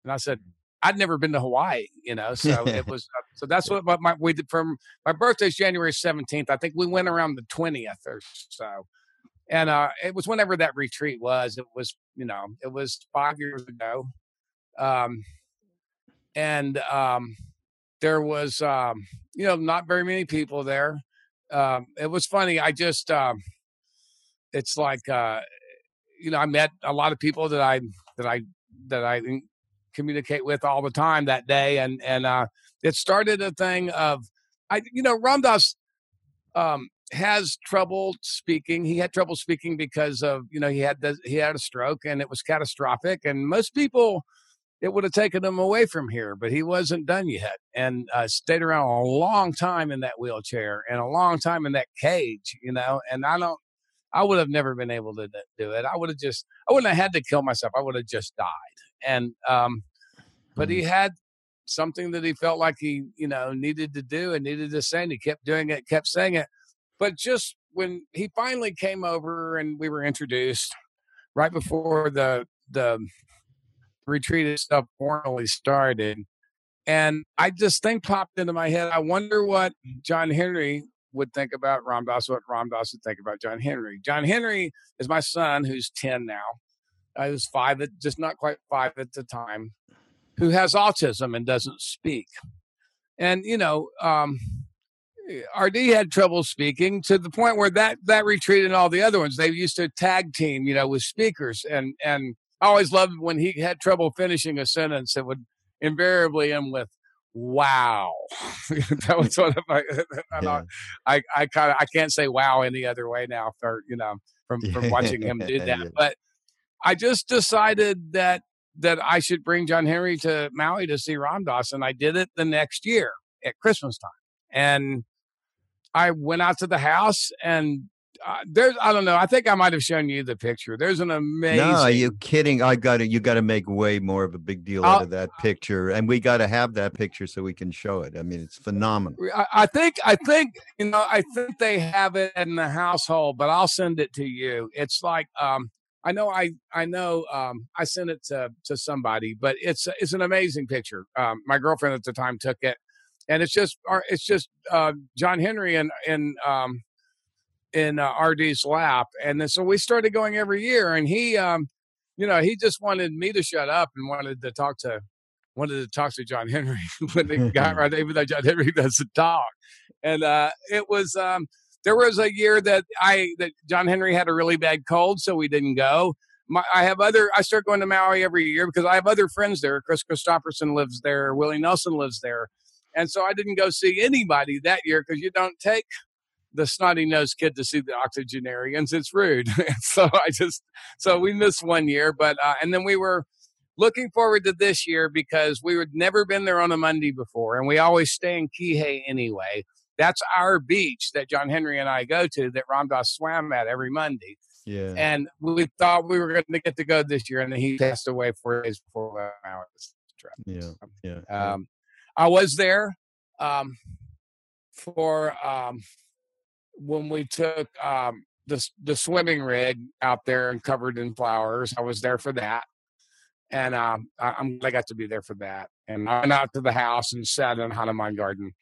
And I said, "I'd never been to Hawaii, you know, so it was. Uh, so that's what my, we did from my birthday's January seventeenth. I think we went around the twentieth or so, and uh, it was whenever that retreat was. It was, you know, it was five years ago, um, and um, there was, um, you know, not very many people there. Um, it was funny. I just, um, it's like, uh, you know, I met a lot of people that I that I that I communicate with all the time that day, and and uh, it started a thing of, I, you know, Ram Dass um, has trouble speaking. He had trouble speaking because of you know he had the, he had a stroke and it was catastrophic. And most people, it would have taken him away from here, but he wasn't done yet, and uh, stayed around a long time in that wheelchair and a long time in that cage. You know, and I don't. I would have never been able to do it. I would have just. I wouldn't have had to kill myself. I would have just died. And um, but he had something that he felt like he you know needed to do and needed to say and he kept doing it kept saying it but just when he finally came over and we were introduced right before the the retreat stuff formally started and i just think popped into my head i wonder what john henry would think about ram dass what ram dass would think about john henry. John henry is my son who's 10 now i was five at just not quite five at the time who has autism and doesn't speak. And you know um RD had trouble speaking to the point where that that retreat and all the other ones they used to tag team, you know, with speakers and and I always loved when he had trouble finishing a sentence. It would invariably end with "Wow." that was one of my. yeah. I I kind of I can't say "Wow" any other way now for you know from from watching him do that. yeah. But I just decided that that I should bring John Henry to Maui to see Ram Dass, and I did it the next year at Christmas time. And I went out to the house and uh, there's I don't know. I think I might have shown you the picture. There's an amazing. No, are you kidding? I got to. You got to make way more of a big deal I'll, out of that picture, and we got to have that picture so we can show it. I mean, it's phenomenal. I, I, think. I think you know. I think they have it in the household, but I'll send it to you. It's like um, I know. I I know. Um, I sent it to to somebody, but it's it's an amazing picture. Um, my girlfriend at the time took it and it's just it's just uh, John Henry and in um, in uh, RD's lap, and then so we started going every year, and he, um, you know, he just wanted me to shut up and wanted to talk to wanted to talk to John Henry when they got right, even though John Henry doesn't talk, and uh, it was. Um, there was a year that I that John Henry had a really bad cold, so we didn't go. My, I have other. I start going to Maui every year because I have other friends there. Kris Kristofferson lives there. Willie Nelson lives there. And so I didn't go see anybody that year because you don't take the snotty nosed kid to see the octogenarians. It's rude. so I just, so we missed one year, but, uh, and then we were looking forward to this year because we had never been there on a Monday before and we always stay in Kihei anyway. That's our beach that John Henry and I go to that Ram Dass swam at every Monday. Yeah. And we thought we were going to get to go this year, and then he passed away four days before we went on this trip. Yeah. Yeah. Um, I was there um, for um, when we took um, the the swimming rig out there and covered in flowers. I was there for that, and um, I, am I got to be there for that. And I went out to the house and sat in Hanuman Garden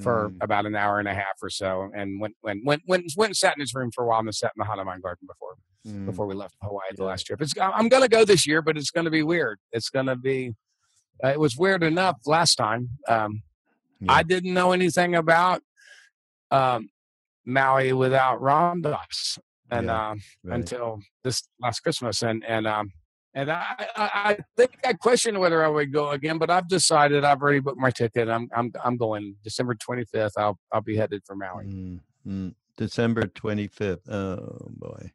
for mm. about an hour and a half or so, and went went went went went and sat in his room for a while, and sat in the Hanuman Garden before mm. before we left Hawaii yeah. the last trip. It's I'm going to go this year, but it's going to be weird. It's going to be uh, it was weird enough last time. Um, yeah. I didn't know anything about um, Maui without Ram Dass, and yeah, uh, right. until this last Christmas, and and um, and I, I, I think I questioned whether I would go again, but I've decided I've already booked my ticket. I'm I'm I'm going December 25th. I'll I'll be headed for Maui. Mm-hmm. December 25th. Oh boy.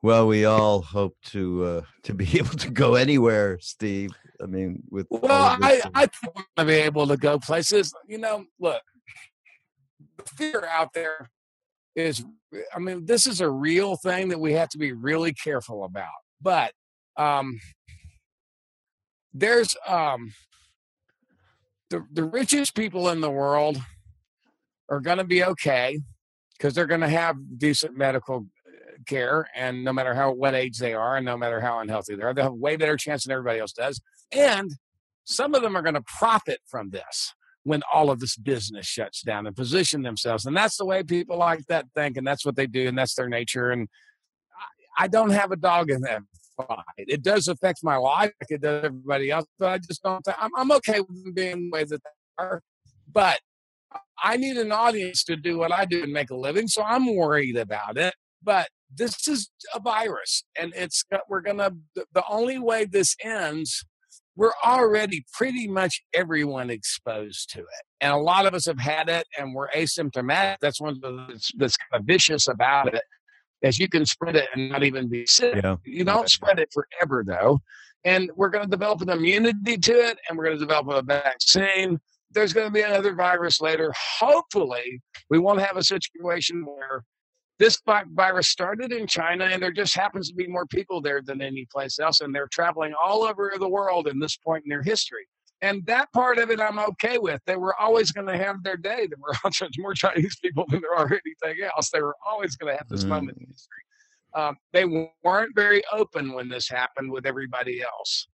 Well, we all hope to uh, to be able to go anywhere, Steve. I mean, with well, I I want to be able to go places. You know, look, the fear out there is. I mean, this is a real thing that we have to be really careful about. But um, there's um, the the richest people in the world are going to be okay because they're going to have decent medical care, and no matter how what age they are, and no matter how unhealthy they are, they have a way better chance than everybody else does. And some of them are going to profit from this when all of this business shuts down and position themselves. And that's the way people like that think, and that's what they do, and that's their nature. And I, don't have a dog in that fight. It does affect my life, like it does everybody else, but I just don't. I'm, I'm okay with them being the way that they are, but I need an audience to do what I do and make a living, so I'm worried about it. But this is a virus, and it's we're gonna. The only way this ends we're already pretty much everyone exposed to it. And a lot of us have had it and we're asymptomatic. That's one of the that's, that's kind of vicious about it. As you can spread it and not even be sick. Yeah. You don't spread it forever though. And we're going to develop an immunity to it and we're going to develop a vaccine. There's going to be another virus later. Hopefully, we won't have a situation where this virus started in China, and there just happens to be more people there than any place else, and they're traveling all over the world in this point in their history. And that part of it, I'm okay with. They were always going to have their day. There were more Chinese people than there are anything else. They were always going to have this mm. moment in history. Um, they weren't very open when this happened with everybody else,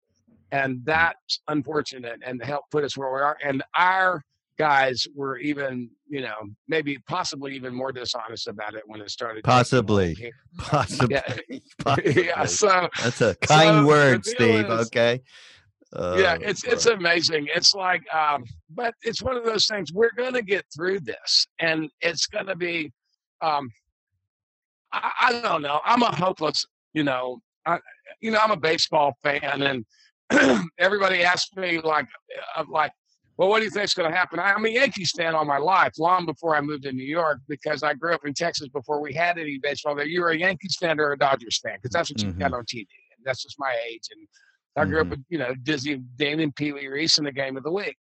and that's unfortunate. And helped put us where we are. And our guys were even, you know, maybe possibly even more dishonest about it when it started. Possibly, possibly, yeah. possibly. yeah. So that's a kind so word, Steve. Is, okay. Uh, yeah, it's it's amazing. It's like, um, but it's one of those things. We're going to get through this, and it's going to be. Um, I, I don't know. I'm a hopeless, you know. I, you know, I'm a baseball fan, and everybody asks me like, uh, like, well, what do you think is going to happen? I'm a Yankees fan all my life, long before I moved to New York, because I grew up in Texas before we had any baseball there. You're a Yankees fan or a Dodgers fan, because that's what mm-hmm. you got on TV. And that's just my age. And I grew mm-hmm. up with, you know, Disney, Damien Pee Wee Reese in the game of the week.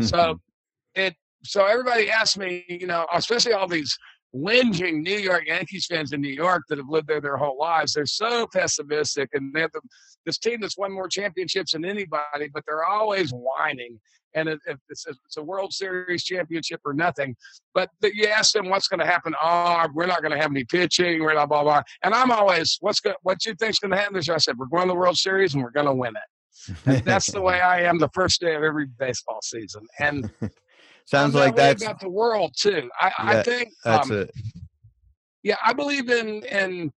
so it, so everybody asked me, you know, especially all these whinging New York Yankees fans in New York that have lived there their whole lives. They're so pessimistic, and they have the, this team that's won more championships than anybody, but they're always whining and it, it's, a, it's, a, World Series championship or nothing. But the, you ask them what's going to happen. Oh, we're not going to have any pitching. We're not blah blah. And I'm always, what's going, what you think's going to happen? This I said, we're going to the World Series and we're going to win it. And that's the way I am the first day of every baseball season. And sounds like that that's about the world too. I, yeah, I think that's um, it. Yeah, I believe in in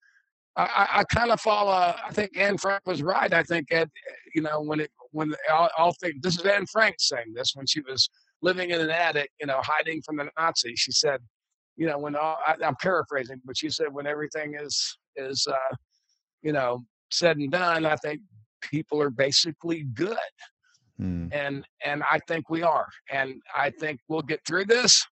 I, I kind of follow. I think Anne Frank was right. I think Ed, you know, when it when I'll, I'll think this is Anne Frank saying this when she was living in an attic, you know, hiding from the Nazis. She said, you know, when all, I, am paraphrasing, but she said when everything is is uh, you know said and done, I think people are basically good. Hmm. And and I think we are. And I think we'll get through this.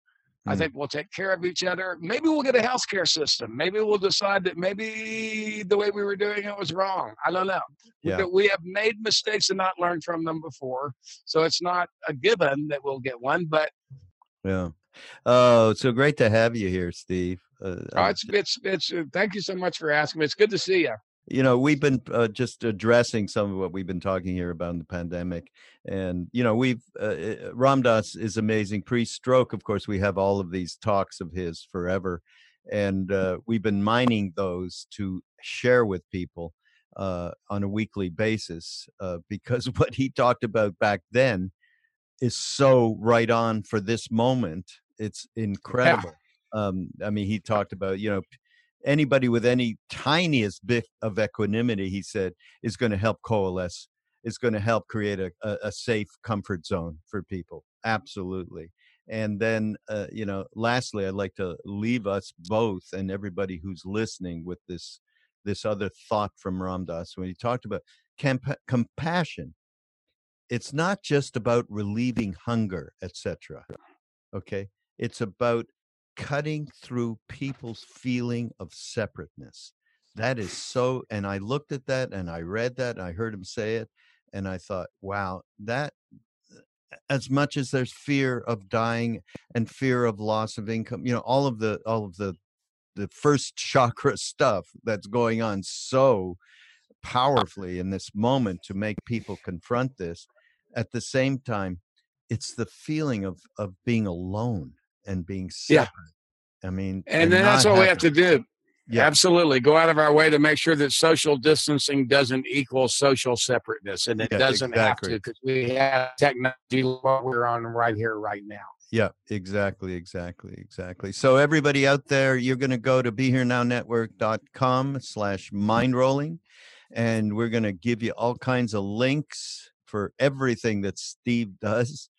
I hmm. think we'll take care of each other. Maybe we'll get a healthcare system. Maybe we'll decide that maybe the way we were doing it was wrong. I don't know. Yeah. We have made mistakes and not learned from them before. So it's not a given that we'll get one, but yeah. Oh, so great to have you here, Steve. Uh, oh, it's, it's, it's, uh, thank you so much for asking me. It's good to see you you know we've been uh, just addressing some of what we've been talking here about in the pandemic and you know we've uh, uh Ram Dass is amazing pre-stroke of course we have all of these talks of his forever and uh, we've been mining those to share with people uh, on a weekly basis uh, because what he talked about back then is so right on for this moment it's incredible yeah. um, i mean he talked about you know anybody with any tiniest bit of equanimity, he said, is going to help coalesce, is going to help create a, a, a, safe comfort zone for people. Absolutely. And then, uh, you know, lastly, I'd like to leave us both and everybody who's listening with this this other thought from Ram Dass when he talked about compassion. It's not just about relieving hunger, etc. Okay, it's about cutting through people's feeling of separateness. That is so. And I looked at that and I read that and I heard him say it. And I thought, wow, that as much as there's fear of dying and fear of loss of income, you know, all of the, all of the, the first chakra stuff that's going on so powerfully in this moment to make people confront this. At the same time, it's the feeling of of being alone and being separate. Yeah. I mean, and, then that's what we have to do. Yeah. Absolutely. Go out of our way to make sure that social distancing doesn't equal social separateness. And it Yeah, doesn't have to because we have technology what we're on right here, right now. Yeah, exactly, exactly, exactly. So everybody out there, you're going to go to BeHereNowNetwork.com slash mindrolling, and we're going to give you all kinds of links for everything that Steve does,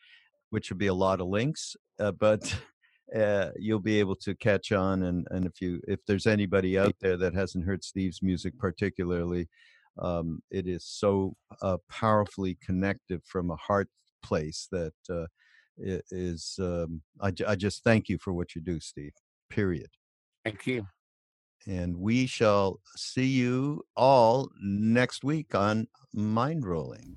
which will be a lot of links, uh, but uh, you'll be able to catch on. And, and if you if there's anybody out there that hasn't heard Steve's music particularly, um, it is so uh, powerfully connected from a heart place that uh, is um, I, I just thank you for what you do steve period Thank you. and we shall see you all next week on Mindrolling